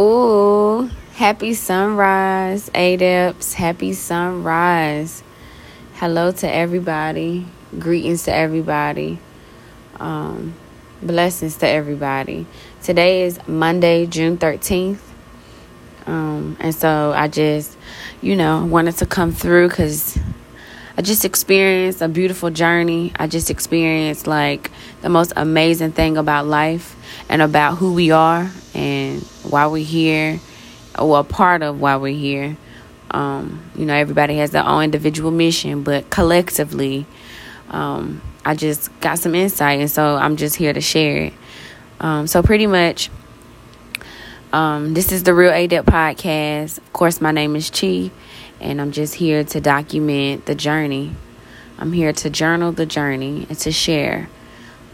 Ooh, happy sunrise, Adepts. Happy sunrise. Hello to everybody. Greetings to everybody. Um, blessings to everybody. Today is Monday, June 13th. Um, and so I just, you know, wanted to come through because I just experienced a beautiful journey. I just experienced like the most amazing thing about life and about who we are and why we're here, or a part of why we're here. Um, you know, everybody has their own individual mission, but collectively, um, I just got some insight, and so I'm just here to share it. Um, so, pretty much, um, this is the Real Adept podcast. Of course, my name is Chi and I'm just here to document the journey. I'm here to journal the journey and to share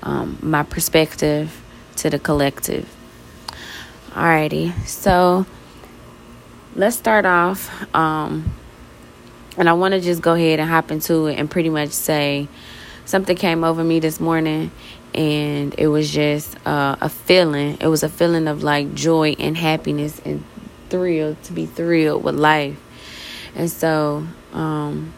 um, my perspective to the collective. Alrighty, so let's start off. Um, and I want to just go ahead and hop into it and pretty much say something came over me this morning, and it was just uh, a feeling. It was a feeling of like joy and happiness and thrill to be thrilled with life and so, um,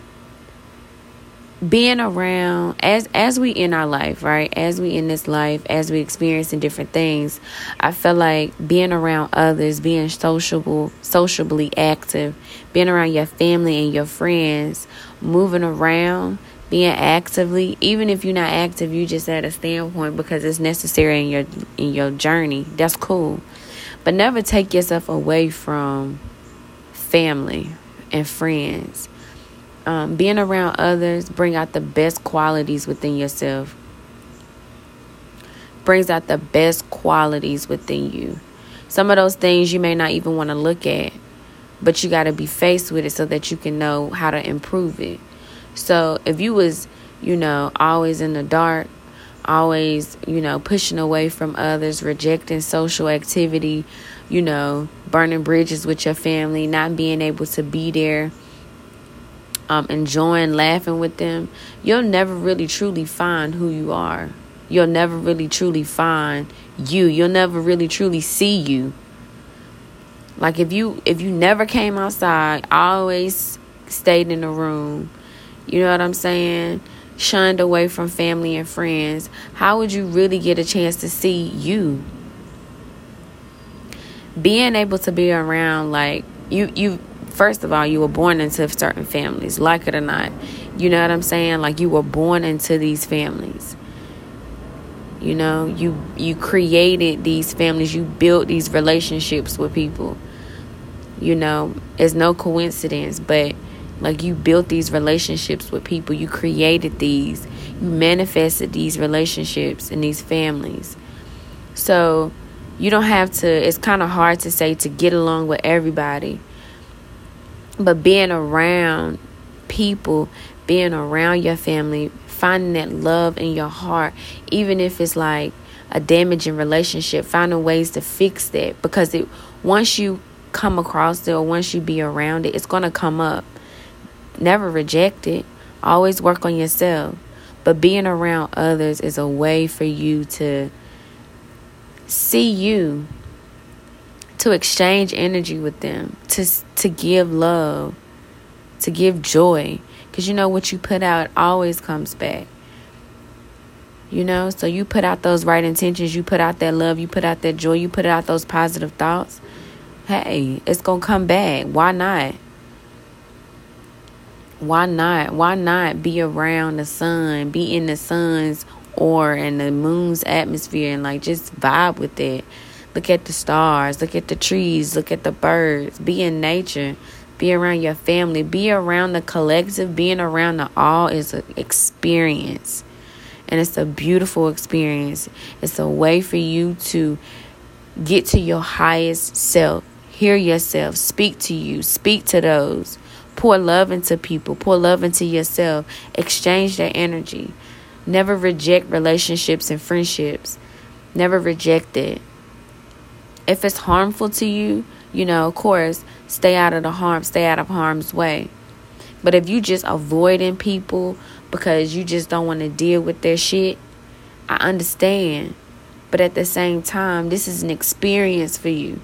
being around as as we in our life, right? As we in this life, as we experiencing different things, I feel like being around others, being sociable, sociably active, being around your family and your friends, moving around, being actively, even if you're not active, you just at a standpoint because it's necessary in your in your journey. That's cool. But never take yourself away from family, and friends. Um, being around others bring out the best qualities within yourself. Brings out the best qualities within you. Some of those things you may not even want to look at, but you got to be faced with it so that you can know how to improve it. So if you was, you know, always in the dark, always, you know, pushing away from others, rejecting social activity, you know, burning bridges with your family, not being able to be there, um, enjoying laughing with them, you'll never really truly find who you are. You'll never really truly find you. You'll never really truly see you. Like if you if you never came outside, always stayed in the room, you know what I'm saying? Shunned away from family and friends, how would you really get a chance to see you? Being able to be around like you you first of all you were born into certain families like it or not. You know what i'm saying? Like you were born into these families. You know you you created these families. You built these relationships with people. You know it's no coincidence but like you built these relationships with people. You created these. You manifested these relationships and these families. So you don't have to it's kind of hard to say to get along with everybody. But being around people being around your family finding that love in your heart even if it's like a damaging relationship finding ways to fix that. Because it once you come across it or once you be around it it's going to come up. Never reject it. Always work on yourself. But being around others is a way for you to see you to exchange energy with them to to give love to give joy. Because you know what you put out always comes back. You know so you put out those right intentions you put out that love you put out that joy you put out those positive thoughts. Hey it's gonna come back. Why not? Why not? Why not be around the sun be in the sun's or in the moon's atmosphere and like just vibe with it. Look at the stars, look at the trees, look at the birds, be in nature, be around your family, be around the collective, being around the all is an experience. And it's a beautiful experience. It's a way for you to get to your highest self, hear yourself, speak to you, speak to those, pour love into people, pour love into yourself, exchange that energy. Never reject relationships and friendships. Never reject it. If it's harmful to you, you know, of course, stay out of the harm, stay out of harm's way. But if you just avoiding people because you just don't want to deal with their shit, I understand. But at the same time, this is an experience for you.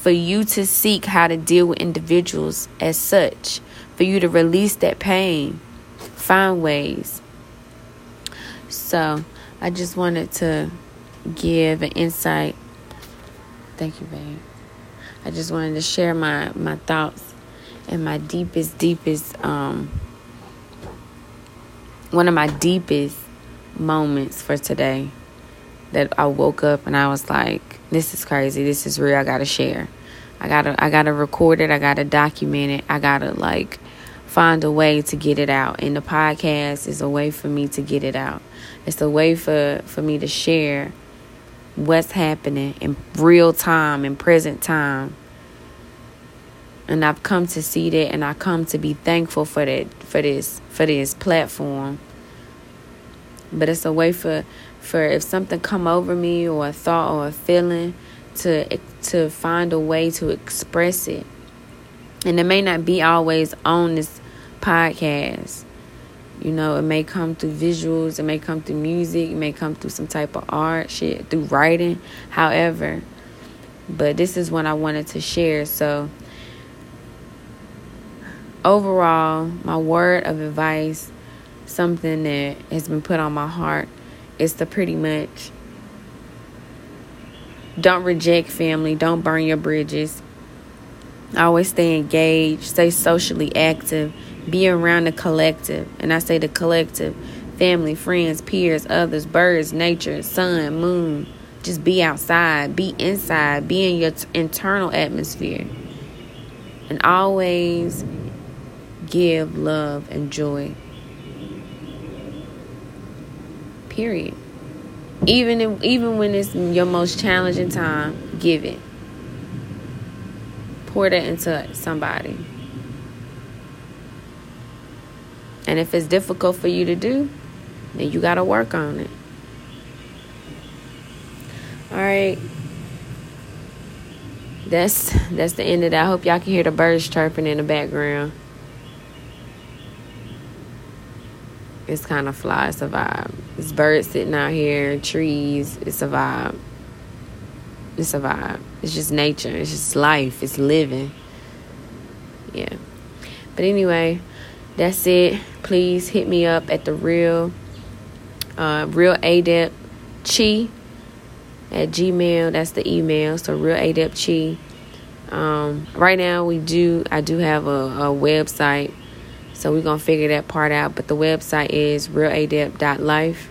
for you to seek how to deal with individuals as such, for you to release that pain, find ways. So, I just wanted to give an insight. Thank you, babe. I just wanted to share my my thoughts and my deepest, deepest, um, one of my deepest moments for today that I woke up and I was like, this is crazy. This is real. I got to share. I got to I got to record it. I got to document it. I got to like find a way to get it out. And the podcast is a way for me to get it out. It's a way for for me to share what's happening in real time in present time. And I've come to see that and I come to be thankful for that for this for this platform. But it's a way for for if something come over me or a thought or a feeling to to find a way to express it. And it may not be always on this podcast. You know, it may come through visuals, it may come through music, it may come through some type of art, shit, through writing, however. But this is what I wanted to share. So, overall, my word of advice, something that has been put on my heart is to pretty much don't reject family, don't burn your bridges. Always stay engaged, stay socially active, be around the collective. And I say the collective family, friends, peers, others, birds, nature, sun, moon. Just be outside, be inside, be in your t- internal atmosphere. And always give love and joy. Period. Even if, even when it's your most challenging time, give it. Pour that into somebody. And if it's difficult for you to do, then you got to work on it. All right. That's that's the end of that. I hope y'all can hear the birds chirping in the background. It's kind of fly. It's a vibe. It's birds sitting out here, trees. It's a vibe. It's a vibe. It's just nature. It's just life. It's living. Yeah. But anyway, that's it. Please hit me up at the real, uh, real adept chi at gmail. That's the email. So real adept chi. Um, right now we do. I do have a, a website so we're to figure that part out. But the website is realadept.life.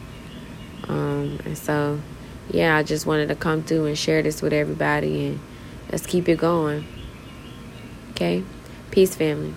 Um, and so, yeah, I just wanted to come through and share this with everybody. And let's keep it going. Okay? Peace, family.